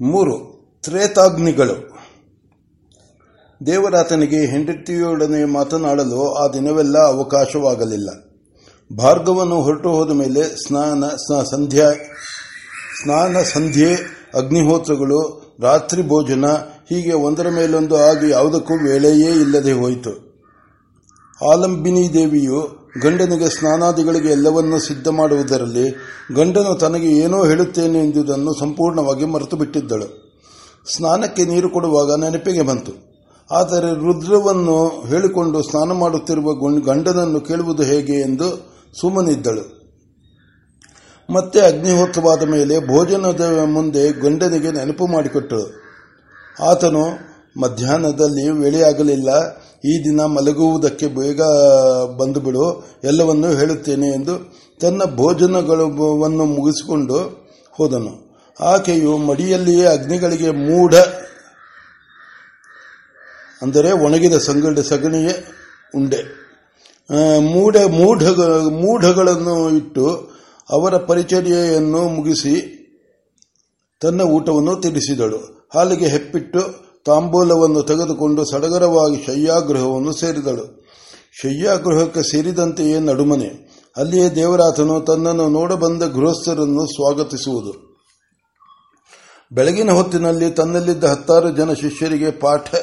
ಮೂರು, ತ್ರೇತಾಗ್ನಿಗಳು. ದೇವರಾತನಿಗೆ ಹೆಂಡತಿಯೊಡನೆ ಮಾತನಾಡಲು ಆ ದಿನವೆಲ್ಲ ಅವಕಾಶವಾಗಲಿಲ್ಲ. ಭಾರ್ಗವನು ಹೊರಟು ಹೋದ ಮೇಲೆ ಸ್ನಾನ ಸಂಧ್ಯಾ, ಸ್ನಾನ, ಸಂಧ್ಯೆ, ಅಗ್ನಿಹೋತ್ರಗಳು, ರಾತ್ರಿ ಭೋಜನ, ಹೀಗೆ ಒಂದರ ಮೇಲೊಂದು ಆಗಿ ಯಾವುದಕ್ಕೂ ವೇಳೆಯೇ ಇಲ್ಲದೆ ಹೋಯಿತು. ಆಲಂಬಿನಿ ದೇವಿಯು ಗಂಡನಿಗೆ ಸ್ನಾನಾದಿಗಳಿಗೆ ಎಲ್ಲವನ್ನೂ ಸಿದ್ಧ ಮಾಡುವುದರಲ್ಲಿ ಗಂಡನು ತನಗೆ ಏನೋ ಹೇಳುತ್ತೇನೆ ಎಂದುದನ್ನು ಸಂಪೂರ್ಣವಾಗಿ ಮರೆತು ಬಿಟ್ಟಿದ್ದಳು ಸ್ನಾನಕ್ಕೆ ನೀರು ಕೊಡುವಾಗ ನೆನಪಿಗೆ ಬಂತು. ಆದರೆ ರುದ್ರವನ್ನು ಹೇಳಿಕೊಂಡು ಸ್ನಾನ ಮಾಡುತ್ತಿರುವ ಗಂಡನನ್ನು ಕೇಳುವುದು ಹೇಗೆ ಎಂದು ಸುಮ್ಮನಿದ್ದಳು. ಮತ್ತೆ ಅಗ್ನಿಹೋತ್ರವಾದ ಮೇಲೆ ಭೋಜನದ ಮುಂದೆ ಗಂಡನಿಗೆ ನೆನಪು ಮಾಡಿಕೊಟ್ಟಳು. ಆತನು ಮಧ್ಯಾಹ್ನದಲ್ಲಿ ವೇಳೆಯಾಗಲಿಲ್ಲ. ಈ ದಿನ ಮಲಗುವುದಕ್ಕೆ ಬೇಗ ಬಂದು ಬಿಡು ಎಲ್ಲವನ್ನೂ ಹೇಳುತ್ತೇನೆ ಎಂದು ತನ್ನ ಭೋಜನಗಳನ್ನು ಮುಗಿಸಿಕೊಂಡು ಹೋದನು. ಆಕೆಯು ಮಡಿಯಲ್ಲಿಯೇ ಅಗ್ನಿಗಳಿಗೆ ಮೂಢ, ಅಂದರೆ ಒಣಗಿದ ಸಂಗಡ, ಸಗಣಿಯ ಉಂಡೆ. ಮೂಢ ಮೂಢ, ಮೂಢಗಳನ್ನು ಇಟ್ಟು ಅವರ ಪರಿಚರ್ಯೆಯನ್ನು ಮುಗಿಸಿ ತನ್ನ ಊಟವನ್ನು ತಿಳಿಸಿದಳು ಹಾಲಿಗೆ ಹೆಪ್ಪಿಟ್ಟು ತಾಂಬೂಲವನ್ನು ತೆಗೆದುಕೊಂಡು ಸಡಗರವಾಗಿ ಶಯ್ಯಾಗೃಹವನ್ನು ಸೇರಿದಳು. ಶಯ್ಯಾಗೃಹಕ್ಕೆ ಸೇರಿದಂತೆಯೇ ನಡುಮನೆ. ಅಲ್ಲಿಯೇ ದೇವರಾತನು ತನ್ನನ್ನು ನೋಡಬಂದ ಗೃಹಸ್ಥರನ್ನು ಸ್ವಾಗತಿಸುವುದು. ಬೆಳಗಿನ ಹೊತ್ತಿನಲ್ಲಿ ತನ್ನಲ್ಲಿದ್ದ ಹತ್ತಾರು ಜನ ಶಿಷ್ಯರಿಗೆ ಪಾಠ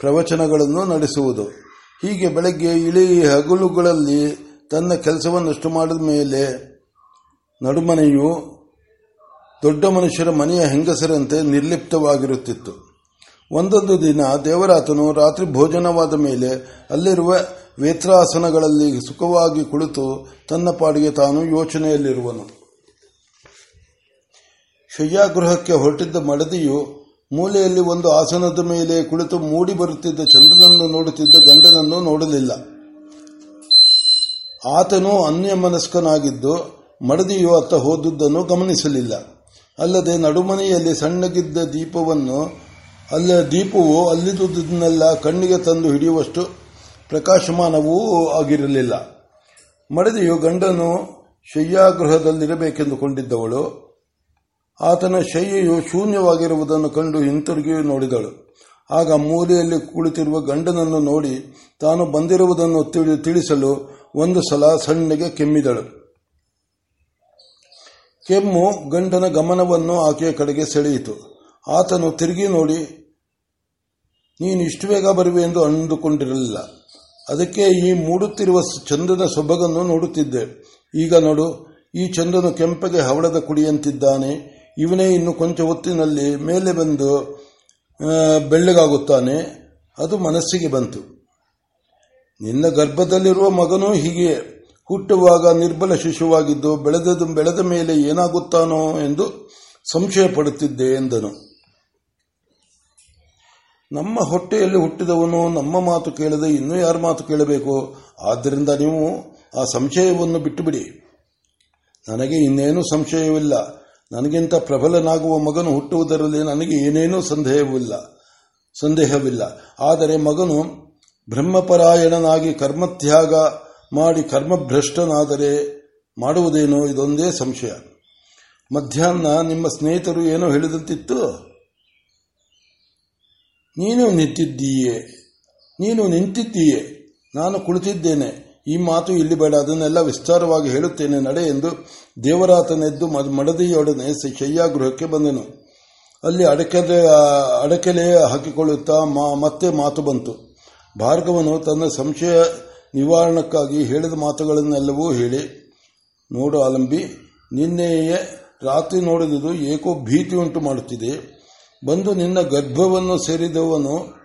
ಪ್ರವಚನಗಳನ್ನು ನಡೆಸುವುದು. ಹೀಗೆ ಬೆಳಗ್ಗೆ ಇಳಿ ಹಗಲುಗಳಲ್ಲಿ ತನ್ನ ಕೆಲಸವನ್ನಷ್ಟು ಮಾಡಿದ ಮೇಲೆ ನಡುಮನೆಯು ದೊಡ್ಡ ಮನುಷ್ಯರ ಮನೆಯ ಹೆಂಗಸರಂತೆ ನಿರ್ಲಿಪ್ತವಾಗಿರುತ್ತಿತ್ತು. ಒಂದೊಂದು ದಿನ ದೇವರಾತನು ರಾತ್ರಿ ಭೋಜನವಾದ ಮೇಲೆ ಅಲ್ಲಿರುವ ವೇತ್ರಾಸನಗಳಲ್ಲಿ ಸುಖವಾಗಿ ಕುಳಿತು ತನ್ನ ಪಾಡಿಗೆ ತಾನು ಯೋಚನೆಯಲ್ಲಿರುವನು. ಶಯ್ಯಾಗೃಹಕ್ಕೆ ಹೊರಟಿದ್ದ ಮಡದಿಯು ಮೂಲೆಯಲ್ಲಿ ಒಂದು ಆಸನದ ಮೇಲೆ ಕುಳಿತು ಮೂಡಿ ಬರುತ್ತಿದ್ದ ಚಂದ್ರನನ್ನು ನೋಡುತ್ತಿದ್ದ ಗಂಡನನ್ನು ನೋಡಲಿಲ್ಲ. ಆತನು ಅನ್ಯಮನಸ್ಕನಾಗಿದ್ದು ಮಡದಿಯು ಅತ್ತ ಹೋದುದನ್ನು ಗಮನಿಸಲಿಲ್ಲ. ಅಲ್ಲದೆ ನಡುಮನೆಯಲ್ಲಿ ಸಣ್ಣಗಿದ್ದ ದೀಪವನ್ನು ಅಲ್ಲ ದೀಪವು ಅಲ್ಲಿದ್ದುದನ್ನೆಲ್ಲ ಕಣ್ಣಿಗೆ ತಂದು ಹಿಡಿಯುವಷ್ಟು ಪ್ರಕಾಶಮಾನವೂ ಆಗಿರಲಿಲ್ಲ. ಮಡದಿಯು ಗಂಡನು ಶಯ್ಯಾಗೃಹದಲ್ಲಿರಬೇಕೆಂದುಕೊಂಡಿದ್ದವಳು. ಆತನ ಶಯ್ಯೆಯು ಶೂನ್ಯವಾಗಿರುವುದನ್ನು ಕಂಡು ಹಿಂತಿರುಗಿ ನೋಡಿದಳು. ಆಗ ಮೂಲೆಯಲ್ಲಿ ಕುಳಿತಿರುವ ಗಂಡನನ್ನು ನೋಡಿ ತಾನು ಬಂದಿರುವುದನ್ನು ತಿಳಿಸಲು ಒಂದು ಸಲ ಸಣ್ಣಗೆ ಕೆಮ್ಮಿದಳು. ಕೆಮ್ಮು ಗಂಡನ ಗಮನವನ್ನು ಆಕೆಯ ಕಡೆಗೆ ಸೆಳೆಯಿತು. ಆತನು ತಿರುಗಿ ನೋಡಿ, ನೀನು ಇಷ್ಟು ಬೇಗ ಬರುವೆ ಎಂದು ಅಂದುಕೊಂಡಿರಲಿಲ್ಲ. ಅದಕ್ಕೆ ಈ ಮೂಡುತ್ತಿರುವ ಚಂದ್ರನ ಸೊಬಗನ್ನು ನೋಡುತ್ತಿದ್ದೆ. ಈಗ ನೋಡು, ಈ ಚಂದ್ರನು ಕೆಂಪಗೆ ಹವಳದ ಕುಡಿಯಂತಿದ್ದಾನೆ. ಇವನೇ ಇನ್ನು ಕೊಂಚ ಹೊತ್ತಿನಲ್ಲಿ ಮೇಲೆ ಬಂದು ಬೆಳ್ಳಗಾಗುತ್ತಾನೆ. ಅದು ಮನಸ್ಸಿಗೆ ಬಂತು. ನಿನ್ನ ಗರ್ಭದಲ್ಲಿರುವ ಮಗನೂ ಹೀಗೆ ಹುಟ್ಟುವಾಗ ನಿರ್ಬಲ ಶಿಶುವಾಗಿದ್ದು ಬೆಳೆದ ಬೆಳೆದ ಮೇಲೆ ಏನಾಗುತ್ತಾನೋ ಎಂದು ಸಂಶಯ ಪಡುತ್ತಿದ್ದೆ ಎಂದನು. ನಮ್ಮ ಹೊಟ್ಟೆಯಲ್ಲಿ ಹುಟ್ಟಿದವನು ನಮ್ಮ ಮಾತು ಕೇಳದೆ ಇನ್ನೂ ಯಾರ ಮಾತು ಕೇಳಬೇಕು? ಆದ್ದರಿಂದ ನೀವು ಆ ಸಂಶಯವನ್ನು ಬಿಟ್ಟುಬಿಡಿ. ನನಗೆ ಇನ್ನೇನೂ ಸಂಶಯವಿಲ್ಲ. ನನಗಿಂತ ಪ್ರಬಲನಾಗುವ ಮಗನು ಹುಟ್ಟುವುದರಲ್ಲಿ ನನಗೆ ಏನೇನೂ ಸಂದೇಹವಿಲ್ಲ. ಸಂದೇಹವಿಲ್ಲ. ಆದರೆ ಮಗನು ಬ್ರಹ್ಮಪರಾಯಣನಾಗಿ ಕರ್ಮತ್ಯಾಗ ಮಾಡಿ ಕರ್ಮಭ್ರಷ್ಟನಾದರೆ ಮಾಡುವುದೇನೋ ಇದೊಂದೇ ಸಂಶಯ. ಮಧ್ಯಾಹ್ನ ನಿಮ್ಮ ಸ್ನೇಹಿತರು ಏನೋ ಹೇಳಿದಂತಿತ್ತು? ನೀನು ನಿಂತಿದ್ದೀಯೇ ನೀನು ನಿಂತಿದ್ದೀಯೇ. ನಾನು ಕುಳಿತಿದ್ದೇನೆ. ಈ ಮಾತು ಇಲ್ಲಿ ಬೇಡ. ಅದನ್ನೆಲ್ಲ ವಿಸ್ತಾರವಾಗಿ ಹೇಳುತ್ತೇನೆ. ನಡೆ ಎಂದು ದೇವರಾತನೆದ್ದು ಮಡದಿಯೊಡನೆ ಶಯ್ಯಾಗೃಹಕ್ಕೆ ಬಂದನು. ಅಲ್ಲಿ ಅಡಕೆಲೆ ಅಡಕೆಲೆ ಹಾಕಿಕೊಳ್ಳುತ್ತಾ ಮತ್ತೆ ಮಾತು ಬಂತು. ಭಾರ್ಗವನು ತನ್ನ ಸಂಶಯ ನಿವಾರಣಕ್ಕಾಗಿ ಹೇಳಿದ ಮಾತುಗಳನ್ನೆಲ್ಲವೂ ಹೇಳಿ, ನೋಡು ಆಲಂಬಿ, ನಿನ್ನೆಯೇ ರಾತ್ರಿ ನೋಡಿದುದು ಏಕೋ ಭೀತಿ ಉಂಟು ಮಾಡುತ್ತಿದೆ. ಬಂದು ನಿನ್ನ ಗರ್ಭವನ್ನು ಸೇರಿದವನು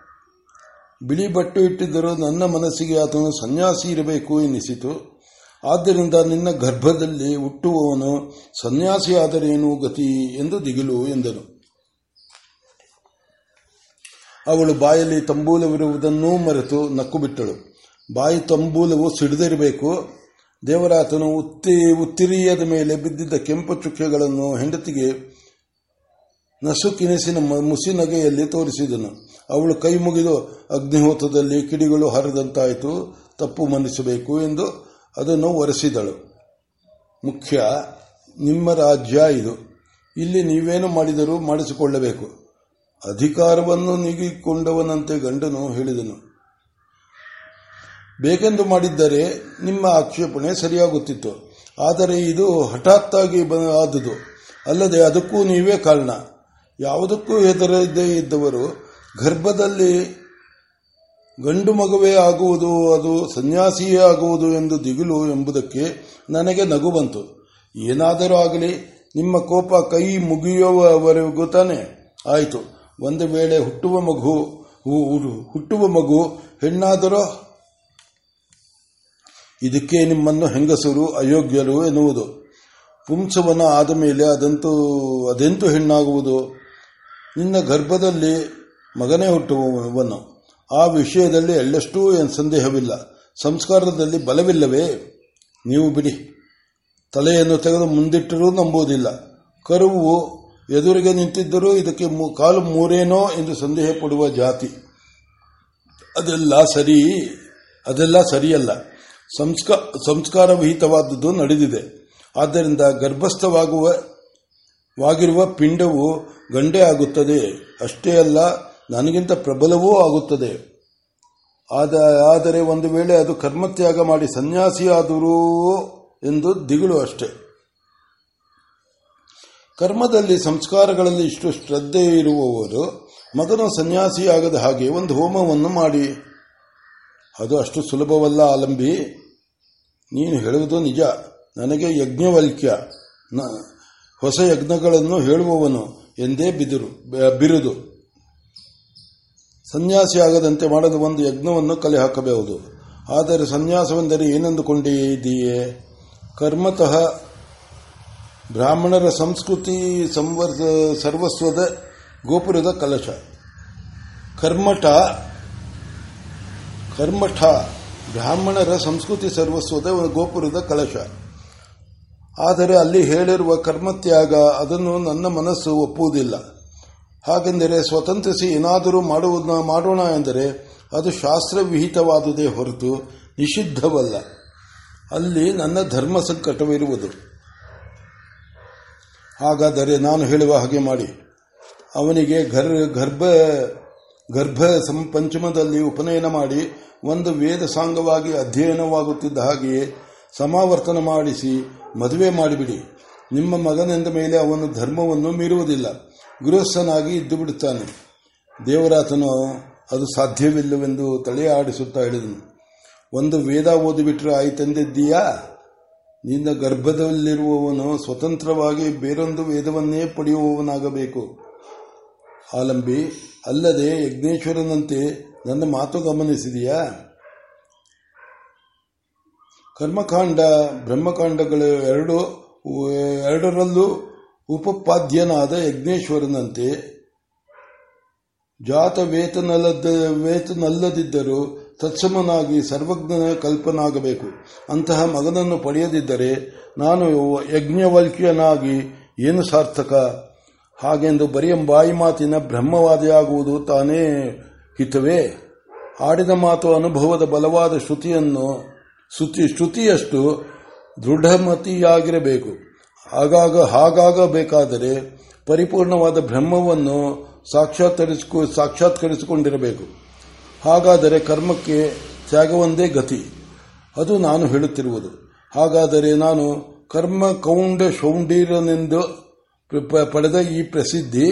ಬಿಳಿ ಬಟ್ಟು ಇಟ್ಟಿದ್ದರೂ ನನ್ನ ಮನಸ್ಸಿಗೆ ಆತನು ಸನ್ಯಾಸಿ ಇರಬೇಕು ಎನಿಸಿತು ಆದ್ದರಿಂದ ನಿನ್ನ ಗರ್ಭದಲ್ಲಿ ಹುಟ್ಟುವವನು ಸನ್ಯಾಸಿಯಾದರೇನು ಗತಿ ಎಂದು ದಿಗಿಲು ಎಂದನು. ಅವಳು ಬಾಯಲ್ಲಿ ತಂಬೂಲವಿರುವುದನ್ನೂ ಮರೆತು ನಕ್ಕು ಬಿಟ್ಟಳು ಬಾಯಿ ತಂಬೂಲವು ಸಿಡಿದಿರಬೇಕು. ದೇವರಾತನು ಉತ್ತಿ, ಉತ್ತಿರಿಯದ ಮೇಲೆ ಬಿದ್ದಿದ್ದ ಕೆಂಪು ಚುಕ್ಕೆಗಳನ್ನು ಹೆಂಡತಿಗೆ ನಸುಕಿನಸಿನ ಮುಸಿನಗೆಯಲ್ಲಿ ತೋರಿಸಿದನು. ಅವಳು ಕೈ ಮುಗಿದು ಅಗ್ನಿಹೋತದಲ್ಲಿ ಕಿಡಿಗಳು ಹರಿದಂತಾಯಿತು. ತಪ್ಪು ಮನ್ನಿಸಬೇಕು ಎಂದು ಅದನ್ನು ಒರೆಸಿದಳು. ಮುಖ್ಯ, ನಿಮ್ಮ ರಾಜ್ಯ ಇದು. ಇಲ್ಲಿ ನೀವೇನು ಮಾಡಿದರೂ ಮಾಡಿಸಿಕೊಳ್ಳಬೇಕು. ಅಧಿಕಾರವನ್ನು ನೀಗಿಕೊಂಡವನಂತೆ ಗಂಡನು ಹೇಳಿದನು. ಬೇಕೆಂದು ಮಾಡಿದ್ದರೆ ನಿಮ್ಮ ಆಕ್ಷೇಪಣೆ ಸರಿಯಾಗುತ್ತಿತ್ತು. ಆದರೆ ಇದು ಹಠಾತ್ತಾಗಿ ಆದುದು. ಅಲ್ಲದೆ ಅದಕ್ಕೂ ನೀವೇ ಕಾರಣ. ಯಾವುದಕ್ಕೂ ಹೆದರದೇ ಇದ್ದವರು ಗರ್ಭದಲ್ಲಿ ಗಂಡು ಮಗುವೇ ಆಗುವುದು, ಅದು ಸನ್ಯಾಸಿಯೇ ಆಗುವುದು ಎಂದು ದಿಗಿಲು ಎಂಬುದಕ್ಕೆ ನನಗೆ ನಗು ಬಂತು. ಏನಾದರೂ ಆಗಲಿ, ನಿಮ್ಮ ಕೋಪ ಕೈ ಮುಗಿಯುವವರೆಗೂ ತಾನೆ. ಆಯಿತು. ಒಂದು ವೇಳೆ ಹುಟ್ಟುವ ಮಗು ಹುಟ್ಟುವ ಮಗು ಹೆಣ್ಣಾದರೂ? ಇದಕ್ಕೆ ನಿಮ್ಮನ್ನು ಹೆಂಗಸರು ಅಯೋಗ್ಯರು ಎನ್ನುವುದು. ಪುಂಸವನ ಆದ ಮೇಲೆ ಅದಂತೂ, ಅದೆಂತೂ ಹೆಣ್ಣಾಗುವುದು? ನಿನ್ನ ಗರ್ಭದಲ್ಲಿ ಮಗನೇ ಹುಟ್ಟುವವನು. ಆ ವಿಷಯದಲ್ಲಿ ಎಳ್ಳಷ್ಟೂ ಸಂದೇಹವಿಲ್ಲ. ಸಂಸ್ಕಾರದಲ್ಲಿ ಬಲವಿಲ್ಲವೇ? ನೀವು ಬಿಡಿ. ತಲೆಯನ್ನು ತೆಗೆದು ಮುಂದಿಟ್ಟರೂ ನಂಬುವುದಿಲ್ಲ. ಕರುವು ಎದುರಿಗೆ ನಿಂತಿದ್ದರೂ ಇದಕ್ಕೆ ಕಾಲು ಮೂರೇನೋ ಎಂದು ಸಂದೇಹ ಪಡುವ ಜಾತಿ. ಅದೆಲ್ಲ ಸರಿ, ಅದೆಲ್ಲ ಸರಿಯಲ್ಲ. ಸಂಸ್ಕಾರ ವಿಹಿತವಾದದ್ದು ನಡೆದಿದೆ. ಆದ್ದರಿಂದ ಗರ್ಭಸ್ಥವಾಗುವ ಪಿಂಡವು ಗಂಡೆ ಆಗುತ್ತದೆ. ಅಷ್ಟೇ ಅಲ್ಲ, ನನಗಿಂತ ಪ್ರಬಲವೂ ಆಗುತ್ತದೆ. ಆದರೆ ಒಂದು ವೇಳೆ ಅದು ಕರ್ಮತ್ಯಾಗ ಮಾಡಿ ಸನ್ಯಾಸಿಯಾದರೂ ಎಂದು ದಿಗಳು ಅಷ್ಟೆ. ಕರ್ಮದಲ್ಲಿ ಸಂಸ್ಕಾರಗಳಲ್ಲಿ ಇಷ್ಟು ಶ್ರದ್ಧೆ ಇರುವವರು ಮಗನು ಸನ್ಯಾಸಿಯಾಗದ ಹಾಗೆ ಒಂದು ಹೋಮವನ್ನು ಮಾಡಿ. ಅದು ಅಷ್ಟು ಸುಲಭವಲ್ಲ ಆಲಂಬಿ. ನೀನು ಹೇಳುವುದು ನಿಜ. ನನಗೆ ಯಜ್ಞವಲ್ಕ್ಯ ಹೊಸ ಯಜ್ಞಗಳನ್ನು ಹೇಳುವವನು. ಎಂದೇ ಬಿದಿರು ಬಿರುದು. ಸನ್ಯಾಸಿಯಾಗದಂತೆ ಮಾಡಲು ಒಂದು ಯಜ್ಞವನ್ನು ಕಲೆ ಹಾಕಬಹುದು ಆದರೆ ಸನ್ಯಾಸವೆಂದರೆ ಏನೆಂದುಕೊಂಡಿದೆಯೇ ಕರ್ಮತಃ ಬ್ರಾಹ್ಮಣರ ಸಂಸ್ಕೃತಿ ಸರ್ವಸ್ವದ ಗೋಪುರದ ಕಲಶ. ಕರ್ಮಠ ಕರ್ಮಠ, ಬ್ರಾಹ್ಮಣರ ಸಂಸ್ಕೃತಿ ಸರ್ವಸ್ವದ ಗೋಪುರದ ಕಲಶ. ಆದರೆ ಅಲ್ಲಿ ಹೇಳಿರುವ ಕರ್ಮತ್ಯಾಗ ಅದನ್ನು ನನ್ನ ಮನಸ್ಸು ಒಪ್ಪುವುದಿಲ್ಲ. ಹಾಗೆಂದರೆ ಸ್ವತಂತ್ರಿಸಿ ಏನಾದರೂ ಮಾಡುವುದನ್ನ ಮಾಡೋಣ ಎಂದರೆ ಅದು ಶಾಸ್ತ್ರವಿಹಿತವಾದುದೇ ಹೊರತು ನಿಷಿದ್ಧವಲ್ಲ. ಅಲ್ಲಿ ನನ್ನ ಧರ್ಮ ಸಂಕಟವಿರುವುದು. ಹಾಗಾದರೆ ನಾನು ಹೇಳುವ ಹಾಗೆ ಮಾಡಿ. ಅವನಿಗೆ ಗರ್ಭ ಗರ್ಭ ಪಂಚಮದಲ್ಲಿ ಉಪನಯನ ಮಾಡಿ ಒಂದು ವೇದ ಸಾಂಗವಾಗಿ ಅಧ್ಯಯನವಾಗುತ್ತಿದ್ದ ಹಾಗೆಯೇ ಸಮಾವರ್ತನ ಮಾಡಿಸಿ ಮದುವೆ ಮಾಡಿಬಿಡಿ. ನಿಮ್ಮ ಮಗನೆಂದ ಮೇಲೆ ಅವನು ಧರ್ಮವನ್ನು ಮೀರುವುದಿಲ್ಲ. ಗೃಹಸ್ಥನಾಗಿ ಇದ್ದು ಬಿಡುತ್ತಾನೆ. ದೇವರಾತನು ಅದು ಸಾಧ್ಯವಿಲ್ಲವೆಂದು ತಲೆ ಆಡಿಸುತ್ತಾ ಹೇಳಿದನು. ಒಂದು ವೇದ ಓದಿಬಿಟ್ರೆ ಆಯ್ತೆಂದಿದ್ದೀಯಾ? ನಿನ್ನ ಗರ್ಭದಲ್ಲಿರುವವನು ಸ್ವತಂತ್ರವಾಗಿ ಬೇರೊಂದು ವೇದವನ್ನೇ ಪಡೆಯುವವನಾಗಬೇಕು. ಆಲಂಬಿ, ಅಲ್ಲದೆ ಯಜ್ಞೇಶ್ವರನಂತೆ ನನ್ನ ಮಾತು ಗಮನಿಸಿದೆಯಾ? ಕರ್ಮಕಾಂಡ, ಬ್ರಹ್ಮಕಾಂಡಗಳು ಎರಡು, ಎರಡರಲ್ಲೂ ಉಪಪಾದ್ಯನಾದ ಯಜ್ಞೇಶ್ವರನಂತೆ. ಜಾತ ವೇತನಲ್ಲದ ವೇತನಲ್ಲದಿದ್ದರೂ ತತ್ಸಮನಾಗಿ ಸರ್ವಜ್ಞನ ಕಲ್ಪನಾಗಬೇಕು. ಅಂತಹ ಮಗನನ್ನು ಪಡೆಯದಿದ್ದರೆ ನಾನು ಯಜ್ಞವಲ್ಕಿಯನಾಗಿ ಏನು ಸಾರ್ಥಕ? ಹಾಗೆಂದು ಬರಿಯ ಬಾಯಿ ಮಾತಿನ ಬ್ರಹ್ಮವಾದಿಯಾಗುವುದು ತಾನೇ ಹಿತವೇ? ಆಡಿದ ಮಾತು ಅನುಭವದ ಬಲವಾದ ಶ್ರುತಿಯನ್ನು ಶ್ರುತಿ, ಶ್ರುತಿಯಷ್ಟು ದೃಢಮತಿಯಾಗಿರಬೇಕು. ಆಗಾಗ, ಹಾಗಾಗಬೇಕಾದರೆ ಪರಿಪೂರ್ಣವಾದ ಬ್ರಹ್ಮವನ್ನು ಸಾಕ್ಷಾತ್ಕರಿಸಿಕೊ, ಸಾಕ್ಷಾತ್ಕರಿಸಿಕೊಂಡಿರಬೇಕು. ಹಾಗಾದರೆ ಕರ್ಮಕ್ಕೆ ತ್ಯಾಗವೊಂದೇ ಗತಿ. ಅದು ನಾನು ಹೇಳುತ್ತಿರುವುದು. ಹಾಗಾದರೆ ನಾನು ಕರ್ಮ ಕೌಂಡ ಶೌಂಡೀರನೆಂದು ಪಡೆದ ಈ ಪ್ರಸಿದ್ಧಿ,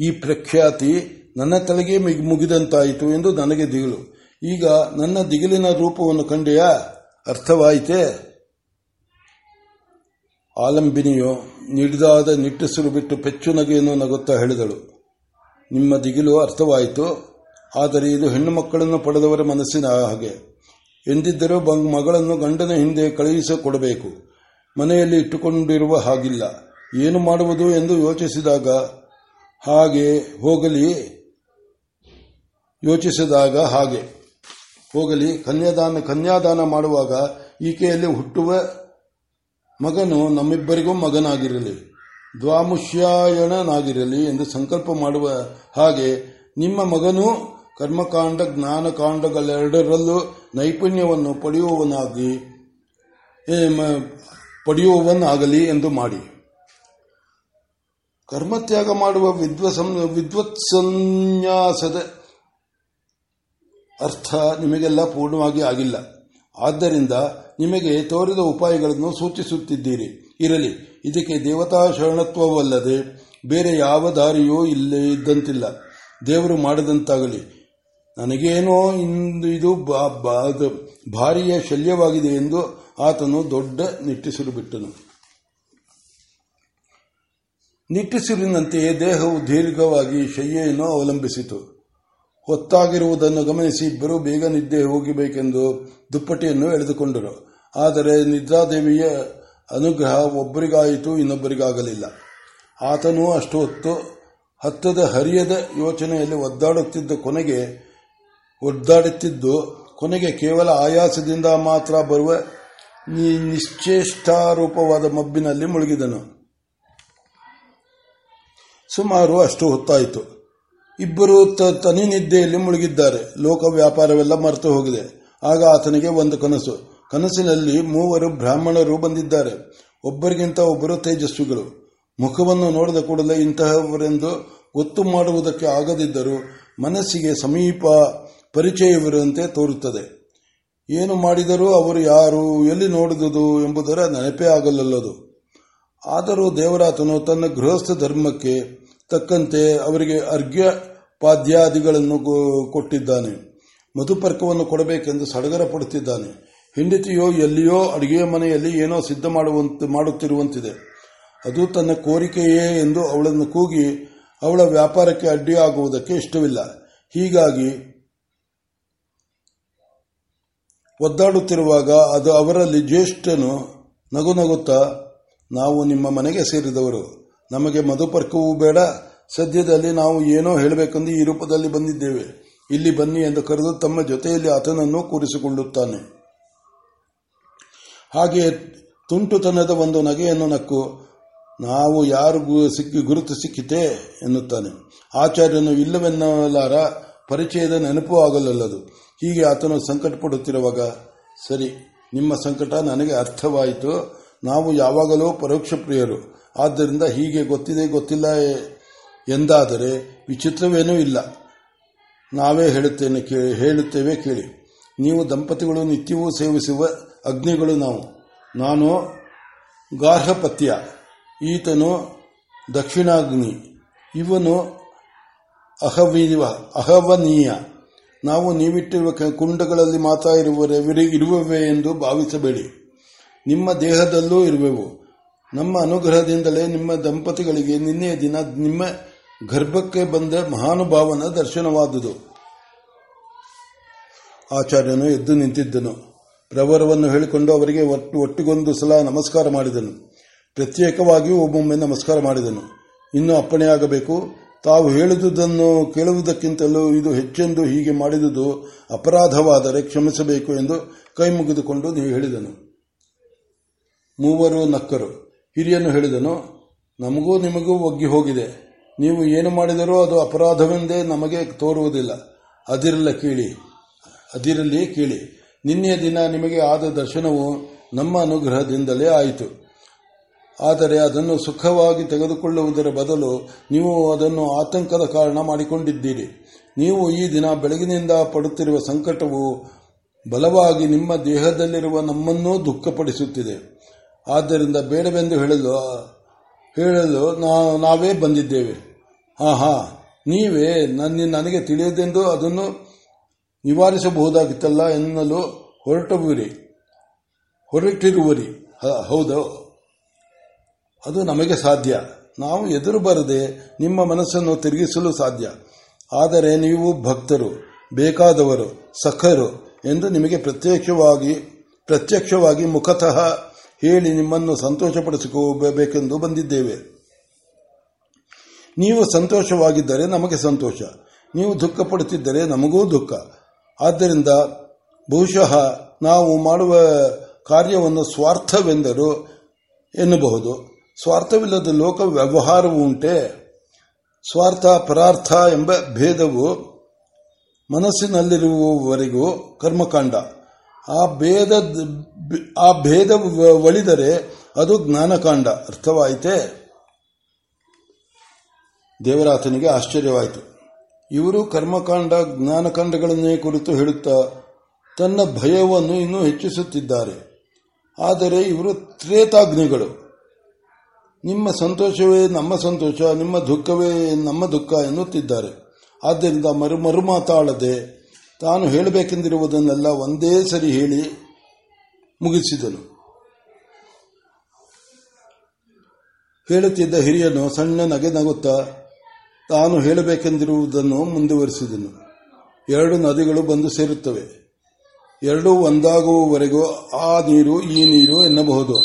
ಈ ಪ್ರಖ್ಯಾತಿ ನನ್ನ ತಲೆಗೆ ಮುಗಿದಂತಾಯಿತು ಎಂದು ನನಗೆ ದಿಗಿಲು. ಈಗ ನನ್ನ ದಿಗಿಲಿನ ರೂಪವನ್ನು ಕಂಡೆಯ? ಅರ್ಥವಾಯಿತೆ? ಆಲಂಬಿನಿಯು ನಿಡಿದಾದ ನಿಟ್ಟುಸಿರು ಬಿಟ್ಟು ಪೆಚ್ಚು ನಗೆಯನ್ನು ನಗುತ್ತಾ ಹೇಳಿದಳು. ನಿಮ್ಮ ದಿಗಿಲು ಅರ್ಥವಾಯಿತು, ಆದರೆ ಇದು ಹೆಣ್ಣು ಮಕ್ಕಳನ್ನು ಪಡೆದವರ ಮನಸ್ಸಿನ ಹಾಗೆ. ಎಂದಿದ್ದರೂ ಮಗಳನ್ನು ಗಂಡನ ಹಿಂದೆ ಕಳುಹಿಸಿಕೊಡಬೇಕು. ಮನೆಯಲ್ಲಿ ಇಟ್ಟುಕೊಂಡಿರುವ ಹಾಗಿಲ್ಲ. ಏನು ಮಾಡುವುದು ಎಂದು ಯೋಚಿಸಿದಾಗ, ಹಾಗೆ ಹೋಗಲಿ. ಯೋಚಿಸಿದಾಗ ಹಾಗೆ. ಹೋಗಲಿ, ಕನ್ಯಾದಾನ ಕನ್ಯಾದಾನ ಮಾಡುವಾಗ ಈಕೆಯಲ್ಲಿ ಹುಟ್ಟುವ ಮಗನು ನಮ್ಮಿಬ್ಬರಿಗೂ ಮಗನಾಗಿರಲಿ. ದ್ವಾಮುಷ್ಯಾಯಣನಾಗಿರಲಿ ಎಂದು ಸಂಕಲ್ಪ ಮಾಡುವ ಹಾಗೆ ನಿಮ್ಮ ಮಗನೂ ಕರ್ಮಕಾಂಡ, ಜ್ಞಾನಕಾಂಡಗಳೆರಡರಲ್ಲೂ ನೈಪುಣ್ಯವನ್ನು ಪಡೆಯುವವನಾಗಿ ಪಡೆಯುವವನಾಗಲಿ ಎಂದು ಮಾಡಿ. ಕರ್ಮತ್ಯಾಗ ಮಾಡುವ ವಿದ್ವತ್ಸನ್ಯಾಸದ ಅರ್ಥ ನಿಮಗೆಲ್ಲ ಪೂರ್ಣವಾಗಿ ಆಗಿಲ್ಲ. ಆದ್ದರಿಂದ ನಿಮಗೆ ತೋರಿದ ಉಪಾಯಗಳನ್ನು ಸೂಚಿಸುತ್ತಿದ್ದೀರಿ. ಇರಲಿ, ಇದಕ್ಕೆ ದೇವತಾ ಶರಣತ್ವವಲ್ಲದೆ ಬೇರೆ ಯಾವ ದಾರಿಯೂ ಇಲ್ಲೇ ಇದ್ದಂತಿಲ್ಲ. ದೇವರು ಮಾಡದಂತಾಗಲಿ. ನನಗೇನೋ ಇಂದು ಇದು ಭಾರಿಯ ಶಲ್ಯವಾಗಿದೆ ಎಂದು ಆತನು ದೊಡ್ಡ ನಿಟ್ಟಿಸಿರು ಬಿಟ್ಟನು. ದೇಹವು ದೀರ್ಘವಾಗಿ ಶಯ್ಯೆಯನ್ನು ಅವಲಂಬಿಸಿತು. ಹೊತ್ತಾಗಿರುವುದನ್ನು ಗಮನಿಸಿ ಇಬ್ಬರು ಬೇಗ ನಿದ್ದೆ ಹೋಗಬೇಕೆಂದು ದುಪ್ಪಟಿಯನ್ನು ಎಳೆದುಕೊಂಡರು. ಆದರೆ ನಿದ್ರಾದೇವಿಯ ಅನುಗ್ರಹ ಒಬ್ಬರಿಗಾಯಿತು, ಇನ್ನೊಬ್ಬರಿಗಾಗಲಿಲ್ಲ. ಆತನೂ ಅಷ್ಟು ಹೊತ್ತು ಹತ್ತದ ಹರಿಯದ ಯೋಚನೆಯಲ್ಲಿ ಒದ್ದಾಡುತ್ತಿದ್ದ ಕೊನೆಗೆ, ಒದ್ದಾಡುತ್ತಿದ್ದು ಕೊನೆಗೆ ಕೇವಲ ಆಯಾಸದಿಂದ ಮಾತ್ರ ಬರುವ ನಿಶ್ಚೇಷ್ಟಾರೂಪವಾದ ಮಬ್ಬಿನಲ್ಲಿ ಮುಳುಗಿದನು. ಸುಮಾರು ಅಷ್ಟು ಹೊತ್ತಾಯಿತು. ಇಬ್ಬರು ತನಿ ನಿದ್ದೆಯಲ್ಲಿ ಮುಳುಗಿದ್ದಾರೆ. ಲೋಕ ವ್ಯಾಪಾರವೆಲ್ಲ ಮರೆತು ಹೋಗಿದೆ. ಆಗ ಆತನಿಗೆ ಒಂದು ಕನಸು. ಕನಸಿನಲ್ಲಿ ಮೂವರು ಬ್ರಾಹ್ಮಣರು ಬಂದಿದ್ದಾರೆ. ಒಬ್ಬರಿಗಿಂತ ಒಬ್ಬರು ತೇಜಸ್ವಿಗಳು. ಮುಖವನ್ನು ನೋಡಿದ ಕೂಡಲೇ ಇಂತಹವರೆಂದು ಒತ್ತು ಮಾಡುವುದಕ್ಕೆ ಆಗದಿದ್ದರೂ ಮನಸ್ಸಿಗೆ ಸಮೀಪ ಪರಿಚಯವಿರುವಂತೆ ತೋರುತ್ತದೆ. ಏನು ಮಾಡಿದರೂ ಅವರು ಯಾರು, ಎಲ್ಲಿ ನೋಡಿದುದು ಎಂಬುದರ ನೆನಪೇ ಆಗಲಲ್ಲದು. ಆದರೂ ದೇವರಾತನು ತನ್ನ ಗೃಹಸ್ಥ ಧರ್ಮಕ್ಕೆ ತಕ್ಕಂತೆ ಅವರಿಗೆ ಅರ್ಘ್ಯ ಪಾದ್ಯಾದಿಗಳನ್ನು ಕೊಟ್ಟಿದ್ದಾನೆ. ಮಧುಪರ್ಕವನ್ನು ಕೊಡಬೇಕೆಂದು ಸಡಗರ ಪಡುತ್ತಿದ್ದಾನೆ. ಹೆಂಡತಿಯೋ ಎಲ್ಲಿಯೋ ಅಡುಗೆಯ ಮನೆಯಲ್ಲಿ ಏನೋ ಸಿದ್ಧ ಮಾಡುವಂತ, ಮಾಡುತ್ತಿರುವಂತಿದೆ. ಅದು ತನ್ನ ಕೋರಿಕೆಯೇ ಎಂದು ಅವಳನ್ನು ಕೂಗಿ ಅವಳ ವ್ಯಾಪಾರಕ್ಕೆ ಅಡ್ಡಿಯಾಗುವುದಕ್ಕೆ ಇಷ್ಟವಿಲ್ಲ. ಹೀಗಾಗಿ ಒದ್ದಾಡುತ್ತಿರುವಾಗ ಅದು ಅವರಲ್ಲಿ ಜ್ಯೇಷ್ಠನು ನಗು ನಗುತ್ತಾ ನಾವು ನಿಮ್ಮ ಮನೆಗೆ ಸೇರಿದವರು. ನಮಗೆ ಮಧುಪರ್ಕವೂ ಬೇಡ. ಸದ್ಯದಲ್ಲಿ ನಾವು ಏನೋ ಹೇಳಬೇಕೆಂದು ಈ ರೂಪದಲ್ಲಿ ಬಂದಿದ್ದೇವೆ. ಇಲ್ಲಿ ಬನ್ನಿ ಎಂದು ಕರೆದು ತಮ್ಮ ಜೊತೆಯಲ್ಲಿ ಆತನನ್ನು ಕೂರಿಸಿಕೊಳ್ಳುತ್ತಾನೆ. ಹಾಗೆ ತುಂಟುತನದ ಒಂದು ನಗೆಯನ್ನು ನಕ್ಕು, ನಾವು ಯಾರು ಸಿಕ್ಕಿ ಗುರುತು ಸಿಕ್ಕಿತೆ ಎನ್ನುತ್ತಾನೆ. ಆಚಾರ್ಯನು, ಇಲ್ಲವೆನ್ನಲಾರ ಪರಿಚಯದ ನೆನಪು ಆಗಲಲ್ಲದು. ಹೀಗೆ ಆತನು ಸಂಕಟ ಪಡುತ್ತಿರುವಾಗ ಸರಿ, ನಿಮ್ಮ ಸಂಕಟ ನನಗೆ ಅರ್ಥವಾಯಿತು. ನಾವು ಯಾವಾಗಲೂ ಪರೋಕ್ಷ ಪ್ರಿಯರು ಆದ್ದರಿಂದ ಹೀಗೆ ಗೊತ್ತಿದೆ, ಗೊತ್ತಿಲ್ಲ ಎಂದಾದರೆ ವಿಚಿತ್ರವೇನೂ ಇಲ್ಲ. ನಾವೇ ಹೇಳುತ್ತೇನೆ ಹೇಳುತ್ತೇವೆ ಕೇಳಿ. ನೀವು ದಂಪತಿಗಳು, ನಿತ್ಯವೂ ಸೇವಿಸುವ ಅಗ್ನಿಗಳು ನಾವು. ನಾನು ಗಾರ್ಹಪತ್ಯ, ಈತನು ದಕ್ಷಿಣಾಗ್ನಿ, ಇವನು ಅಹವೀವ, ಅಹವನೀಯ. ನಾವು ನೀವಿಟ್ಟಿರುವ ಕುಂಡಗಳಲ್ಲಿ ಮಾತಾ ಇರುವವೇ ಎಂದು ಭಾವಿಸಬೇಡಿ. ನಿಮ್ಮ ದೇಹದಲ್ಲೂ ಇರುವೆವು. ನಮ್ಮ ಅನುಗ್ರಹದಿಂದಲೇ ನಿಮ್ಮ ದಂಪತಿಗಳಿಗೆ ನಿನ್ನೆಯ ದಿನ ನಿಮ್ಮ ಗರ್ಭಕ್ಕೆ ಬಂದ ಮಹಾನುಭಾವನ ದರ್ಶನವಾದುದು. ಆಚಾರ್ಯನು ಎದ್ದು ನಿಂತಿದ್ದನು. ಪ್ರವರವನ್ನು ಹೇಳಿಕೊಂಡು ಅವರಿಗೆ ಒಟ್ಟು ಒಟ್ಟಿಗೊಂದು ಸಲ ನಮಸ್ಕಾರ ಮಾಡಿದನು. ಪ್ರತ್ಯೇಕವಾಗಿಯೂ ಒಮ್ಮೊಮ್ಮೆ ನಮಸ್ಕಾರ ಮಾಡಿದನು. ಇನ್ನು ಅಪ್ಪಣೆಯಾಗಬೇಕು ತಾವು ಹೇಳಿದುದನ್ನು ಕೇಳುವುದಕ್ಕಿಂತಲೂ ಇದು ಹೆಚ್ಚೆಂದು ಹೀಗೆ ಮಾಡಿದುದು ಅಪರಾಧವಾದರೆ ಕ್ಷಮಿಸಬೇಕು ಎಂದು ಕೈ ಮುಗಿದುಕೊಂಡು ಹೇಳಿದನು. ಮೂವರು ನಕ್ಕರು. ಹಿರಿಯನು ಹೇಳಿದನು, ನಮಗೂ ನಿಮಗೂ ಒಗ್ಗಿ ಹೋಗಿದೆ. ನೀವು ಏನು ಮಾಡಿದರೂ ಅದು ಅಪರಾಧವೆಂದೇ ನಮಗೆ ತೋರುವುದಿಲ್ಲ. ಅದಿರಲ್ಲ ಕೇಳಿ. ಅದಿರಲಿ ಕೇಳಿ. ನಿನ್ನೆಯ ದಿನ ನಿಮಗೆ ಆದ ದರ್ಶನವು ನಮ್ಮ ಅನುಗ್ರಹದಿಂದಲೇ ಆಯಿತು. ಆದರೆ ಅದನ್ನು ಸುಖವಾಗಿ ತೆಗೆದುಕೊಳ್ಳುವುದರ ಬದಲು ನೀವು ಅದನ್ನು ಆತಂಕದ ಕಾರಣ ಮಾಡಿಕೊಂಡಿದ್ದೀರಿ. ನೀವು ಈ ದಿನ ಬೆಳಗಿನಿಂದ ಪಡುತ್ತಿರುವ ಸಂಕಟವು ಬಲವಾಗಿ ನಿಮ್ಮ ದೇಹದಲ್ಲಿರುವ ನಮ್ಮನ್ನೂ ದುಃಖಪಡಿಸುತ್ತಿದೆ. ಆದ್ದರಿಂದ ಬೇಡವೆಂದು ಹೇಳಲು ಹೇಳಲು ನಾವೇ ಬಂದಿದ್ದೇವೆ. ಹಾ ನೀವೇ ನನ್ನ, ನನಗೆ ತಿಳಿಯದೆಂದು ಅದನ್ನು ನಿವಾರಿಸಬಹುದಾಗಿತ್ತಲ್ಲ ಎನ್ನಲು ಹೊರಟುವಿರಿ ಹೊರಟಿರುವರಿ. ಹೌದು. ಅದು ನಮಗೆ ಸಾಧ್ಯ. ನಾವು ಎದುರು ಬರದೆ ನಿಮ್ಮ ಮನಸ್ಸನ್ನು ತಿರುಗಿಸಲು ಸಾಧ್ಯ. ಆದರೆ ನೀವು ಭಕ್ತರು, ಬೇಕಾದವರು, ಸಖರು ಎಂದು ನಿಮಗೆ ಪ್ರತ್ಯಕ್ಷವಾಗಿ ಪ್ರತ್ಯಕ್ಷವಾಗಿ ಮುಖತಃ ಹೇಳಿ ನಿಮ್ಮನ್ನು ಸಂತೋಷಪಡಿಸಿಕೊಳ್ಳಬೇಕೆಂದು ಬಂದಿದ್ದೇವೆ. ನೀವು ಸಂತೋಷವಾಗಿದ್ದರೆ ನಮಗೆ ಸಂತೋಷ. ನೀವು ದುಃಖ ಪಡುತ್ತಿದ್ದರೆ ನಮಗೂ ದುಃಖ. ಆದ್ದರಿಂದ ಬಹುಶಃ ನಾವು ಮಾಡುವ ಕಾರ್ಯವನ್ನು ಸ್ವಾರ್ಥವೆಂದರು ಎನ್ನಬಹುದು. ಸ್ವಾರ್ಥವಿಲ್ಲದ ಲೋಕ ವ್ಯವಹಾರವು ಉಂಟೆ. ಸ್ವಾರ್ಥ, ಪರಾರ್ಥ ಎಂಬ ಭೇದವು ಮನಸ್ಸಿನಲ್ಲಿರುವವರೆಗೂ ಕರ್ಮಕಾಂಡ. ಆ ಭೇದ ಆ ಭೇದ ಒಳಿದರೆ ಅದು ಜ್ಞಾನಕಾಂಡ. ಅರ್ಥವಾಯಿತೆ? ದೇವರಾತನಿಗೆ ಆಶ್ಚರ್ಯವಾಯಿತು. ಇವರು ಕರ್ಮಕಾಂಡ, ಜ್ಞಾನಕಾಂಡಗಳನ್ನೇ ಕುರಿತು ಹೇಳುತ್ತಾ ತನ್ನ ಭಯವನ್ನು ಇನ್ನೂ ಹೆಚ್ಚಿಸುತ್ತಿದ್ದಾರೆ. ಆದರೆ ಇವರು ತ್ರೇತಾಗ್ನಿಗಳು. ನಿಮ್ಮ ಸಂತೋಷವೇ ನಮ್ಮ ಸಂತೋಷ, ನಿಮ್ಮ ದುಃಖವೇ ನಮ್ಮ ದುಃಖ ಎನ್ನುತ್ತಿದ್ದಾರೆ. ಆದ್ದರಿಂದ ಮರು ಮರುಮಾತಾಳದೆ ತಾನು ಹೇಳಬೇಕೆಂದಿರುವುದನ್ನೆಲ್ಲ ಒಂದೇ ಸರಿ ಹೇಳಿ ಮುಗಿಸಿದನು. ಹೇಳುತ್ತಿದ್ದ ಹಿರಿಯನು ಸಣ್ಣ ನಗೆ ನಗುತ್ತಾ ತಾನು ಹೇಳಬೇಕೆಂದಿರುವುದನ್ನು ಮುಂದುವರಿಸಿದನು. ಎರಡು ನದಿಗಳು ಬಂದು ಸೇರುತ್ತವೆ. ಎರಡೂ ಒಂದಾಗುವವರೆಗೂ ಆ ನೀರು ಈ ನೀರು ಎನ್ನಬಹುದು.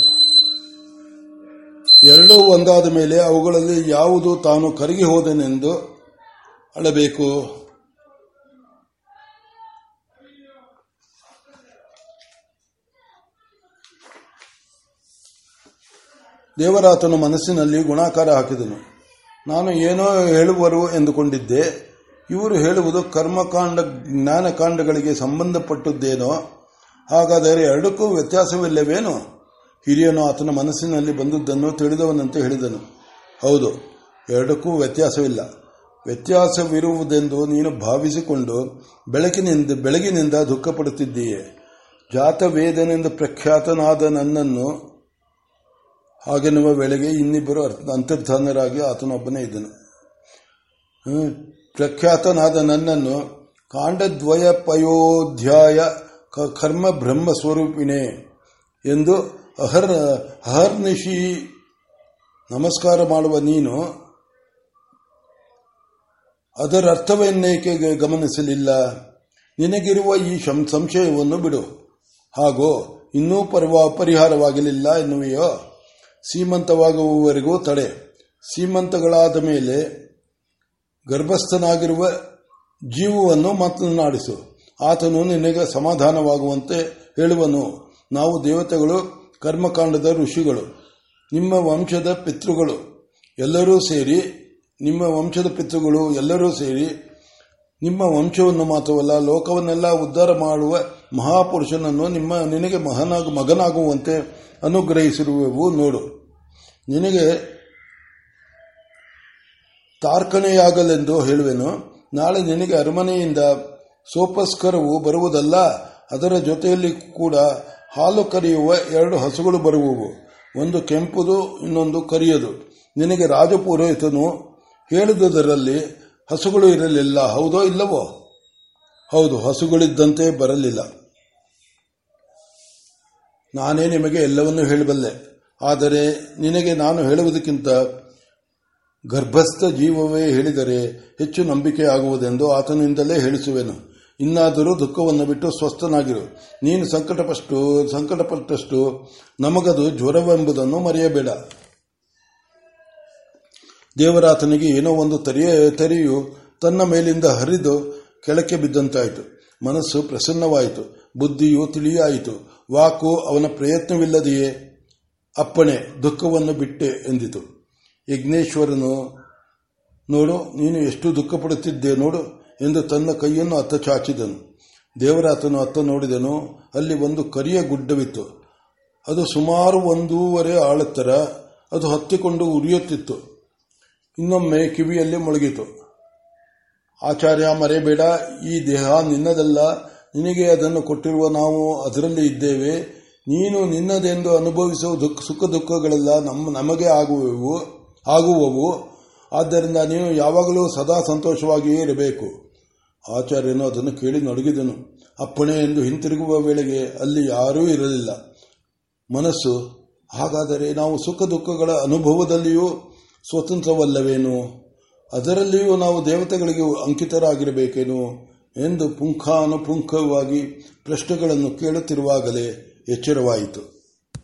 ಎರಡೂ ಒಂದಾದ ಮೇಲೆ ಅವುಗಳಲ್ಲಿ ಯಾವುದು ತಾನು ಕರಗಿ ಹೋದನೆಂದು ಅಳಬೇಕು? ದೇವರಾತನು ಮನಸ್ಸಿನಲ್ಲಿ ಗುಣಾಕಾರ ಹಾಕಿದನು. ನಾನು ಏನೋ ಹೇಳುವರು ಎಂದುಕೊಂಡಿದ್ದೆ. ಇವರು ಹೇಳುವುದು ಕರ್ಮಕಾಂಡ, ಜ್ಞಾನಕಾಂಡಗಳಿಗೆ ಸಂಬಂಧಪಟ್ಟದ್ದೇನೋ? ಹಾಗಾದರೆ ಎರಡಕ್ಕೂ ವ್ಯತ್ಯಾಸವಿಲ್ಲವೇನೋ? ಹಿರಿಯನು ಆತನ ಮನಸ್ಸಿನಲ್ಲಿ ಬಂದದ್ದನ್ನು ತಿಳಿದವನಂತೆ ಹೇಳಿದನು. ಹೌದು, ಎರಡಕ್ಕೂ ವ್ಯತ್ಯಾಸವಿಲ್ಲ. ವ್ಯತ್ಯಾಸವಿರುವುದೆಂದು ನೀನು ಭಾವಿಸಿಕೊಂಡು ಬೆಳಕಿನಿಂದ, ಬೆಳಗಿನಿಂದ ದುಃಖಪಡುತ್ತಿದ್ದೀಯೆ. ಜಾತವೇದನೆಂದು ಪ್ರಖ್ಯಾತನಾದ ನನ್ನನ್ನು ಹಾಗೆನ್ನುವ ವೇಳೆಗೆ ಇನ್ನಿಬ್ಬರು ಅಂತರ್ಧಾನರಾಗಿ ಆತನೊಬ್ಬನೇ ಇದ್ದನು. ಪ್ರಖ್ಯಾತನಾದ ನನ್ನನ್ನು ಕಾಂಡದ್ವಯ ಪಯೋಧ್ಯಾಯ ಕರ್ಮ ಬ್ರಹ್ಮ ಸ್ವರೂಪಿಣೆ ಎಂದು ಅಹರ್, ಅಹರ್ನಿಶಿ ನಮಸ್ಕಾರ ಮಾಡುವ ನೀನು ಅದರ ಅರ್ಥವನ್ನೇಕೆ ಗಮನಿಸಲಿಲ್ಲ? ನಿನಗಿರುವ ಈ ಸಂಶಯವನ್ನು ಬಿಡು. ಹಾಗೂ, ಇನ್ನೂ ಪರಿಹಾರವಾಗಲಿಲ್ಲ ಎನ್ನುವೆಯೋ? ಸೀಮಂತವಾಗುವವರೆಗೂ ತಡೆ. ಸೀಮಂತಗಳಾದ ಮೇಲೆ ಗರ್ಭಸ್ಥನಾಗಿರುವ ಜೀವವನ್ನು ಮಾತನಾಡಿಸು. ಆತನು ನಿನಗೆ ಸಮಾಧಾನವಾಗುವಂತೆ ಹೇಳುವನು. ನಾವು ದೇವತೆಗಳು, ಕರ್ಮಕಾಂಡದ ಋಷಿಗಳು, ನಿಮ್ಮ ವಂಶದ ಪಿತೃಗಳು, ಎಲ್ಲರೂ ಸೇರಿ, ನಿಮ್ಮ ವಂಶದ ಪಿತೃಗಳು ಎಲ್ಲರೂ ಸೇರಿ, ನಿಮ್ಮ ವಂಶವನ್ನು ಮಾತ್ರವಲ್ಲ, ಲೋಕವನ್ನೆಲ್ಲ ಉದ್ಧಾರ ಮಾಡುವ ಮಹಾಪುರುಷನನ್ನು ನಿಮ್ಮ, ನಿನಗೆ ಮಹನಾಗ, ಮಗನಾಗುವಂತೆ ಅನುಗ್ರಹಿಸಿರುವೆವು, ನೋಡು. ನಿನಗೆ ತಾರ್ಕಣೆಯಾಗಲೆಂದು ಹೇಳುವೆನು. ನಾಳೆ ನಿನಗೆ ಅರಮನೆಯಿಂದ ಸೋಪಸ್ಕರವು ಬರುವುದಲ್ಲ, ಅದರ ಜೊತೆಯಲ್ಲಿ ಕೂಡ ಹಾಲು ಕರೆಯುವ ಎರಡು ಹಸುಗಳು ಬರುವವು. ಒಂದು ಕೆಂಪುದು, ಇನ್ನೊಂದು ಕರಿಯದು. ನಿನಗೆ ರಾಜಪುರೋಹಿತನು ಹೇಳಿದುದರಲ್ಲಿ ಹಸುಗಳು ಇರಲಿಲ್ಲ, ಹೌದೋ ಇಲ್ಲವೋ? ಹೌದು, ಹಸುಗಳಿದ್ದಂತೆ ಬರಲಿಲ್ಲ. ನಾನೇ ನಿಮಗೆ ಎಲ್ಲವನ್ನೂ ಹೇಳಬಲ್ಲೆ. ಆದರೆ ನಿನಗೆ ನಾನು ಹೇಳುವುದಕ್ಕಿಂತ ಗರ್ಭಸ್ಥ ಜೀವವೇ ಹೇಳಿದರೆ ಹೆಚ್ಚು ನಂಬಿಕೆ ಆಗುವುದೆಂದು ಆತನಿಂದಲೇ ಹೇಳಿಸುವೆನು. ಇನ್ನಾದರೂ ದುಃಖವನ್ನು ಬಿಟ್ಟು ಸ್ವಸ್ಥನಾಗಿರು. ನೀನು ಸಂಕಟಪಷ್ಟು, ಸಂಕಟಪಟ್ಟಷ್ಟು ನಮಗದು ಜ್ವರವೆಂಬುದನ್ನು ಮರೆಯಬೇಡ. ದೇವರಾತನಿಗೆ ಏನೋ ಒಂದು ತರಿಯ, ತರಿಯು ತನ್ನ ಮೇಲಿಂದ ಹರಿದು ಕೆಳಕ್ಕೆ ಬಿದ್ದಂತಾಯಿತು. ಮನಸ್ಸು ಪ್ರಸನ್ನವಾಯಿತು, ಬುದ್ಧಿಯು ತಿಳಿಯಾಯಿತು. ವಾಕು ಅವನ ಪ್ರಯತ್ನವಿಲ್ಲದೆಯೇ? ಅಪ್ಪಣೆ, ದುಃಖವನ್ನು ಬಿಟ್ಟೆ ಎಂದಿತು. ಯಜ್ಞೇಶ್ವರನು, ನೋಡು, ನೀನು ಎಷ್ಟು ದುಃಖ ಪಡುತ್ತಿದ್ದೆ ನೋಡು ಎಂದು ತನ್ನ ಕೈಯನ್ನು ಅತ್ತ ಚಾಚಿದನು. ದೇವರಾತನು ಅತ್ತ ನೋಡಿದನು, ಅಲ್ಲಿ ಒಂದು ಕರಿಯ ಗುಡ್ಡವಿತ್ತು. ಅದು ಸುಮಾರು ಒಂದೂವರೆ ಆಳತ್ತರ, ಅದು ಹತ್ತಿಕೊಂಡು ಉರಿಯುತ್ತಿತ್ತು. ಇನ್ನೊಮ್ಮೆ ಕಿವಿಯಲ್ಲಿ ಮುಳುಗಿತು. ಆಚಾರ್ಯ ಮರೆಯಬೇಡ ಈ ದೇಹ ನಿನ್ನದಲ್ಲ. ನಿನಗೆ ಅದನ್ನು ಕೊಟ್ಟಿರುವ ನಾವು ಅದರಲ್ಲಿ ಇದ್ದೇವೆ. ನೀನು ನಿನ್ನದೆಂದು ಅನುಭವಿಸುವ ದುಃಖ, ಸುಖ ದುಃಖಗಳೆಲ್ಲ ನಮ್ಮ, ನಮಗೆ ಆಗುವವು ಆಗುವವು. ಆದ್ದರಿಂದ ನೀನು ಯಾವಾಗಲೂ ಸದಾ ಸಂತೋಷವಾಗಿಯೇ ಇರಬೇಕು. ಆಚಾರ್ಯನು ಅದನ್ನು ಕೇಳಿ ನಡುಗಿದನು. ಅಪ್ಪಣೆ ಎಂದು ಹಿಂತಿರುಗುವ ವೇಳೆಗೆ ಅಲ್ಲಿ ಯಾರೂ ಇರಲಿಲ್ಲ. ಮನಸ್ಸು, ಹಾಗಾದರೆ ನಾವು ಸುಖ ದುಃಖಗಳ ಅನುಭವದಲ್ಲಿಯೂ ಸ್ವತಂತ್ರವಲ್ಲವೇನು? ಅದರಲ್ಲಿಯೂ ನಾವು ದೇವತೆಗಳಿಗೆ ಅಂಕಿತರಾಗಿರಬೇಕೇನು ಎಂದು ಪುಂಖಾನುಪುಂಖವಾಗಿ ಪ್ರಶ್ನೆಗಳನ್ನು ಕೇಳುತ್ತಿರುವಾಗಲೇ ಎಚ್ಚರವಾಯಿತು.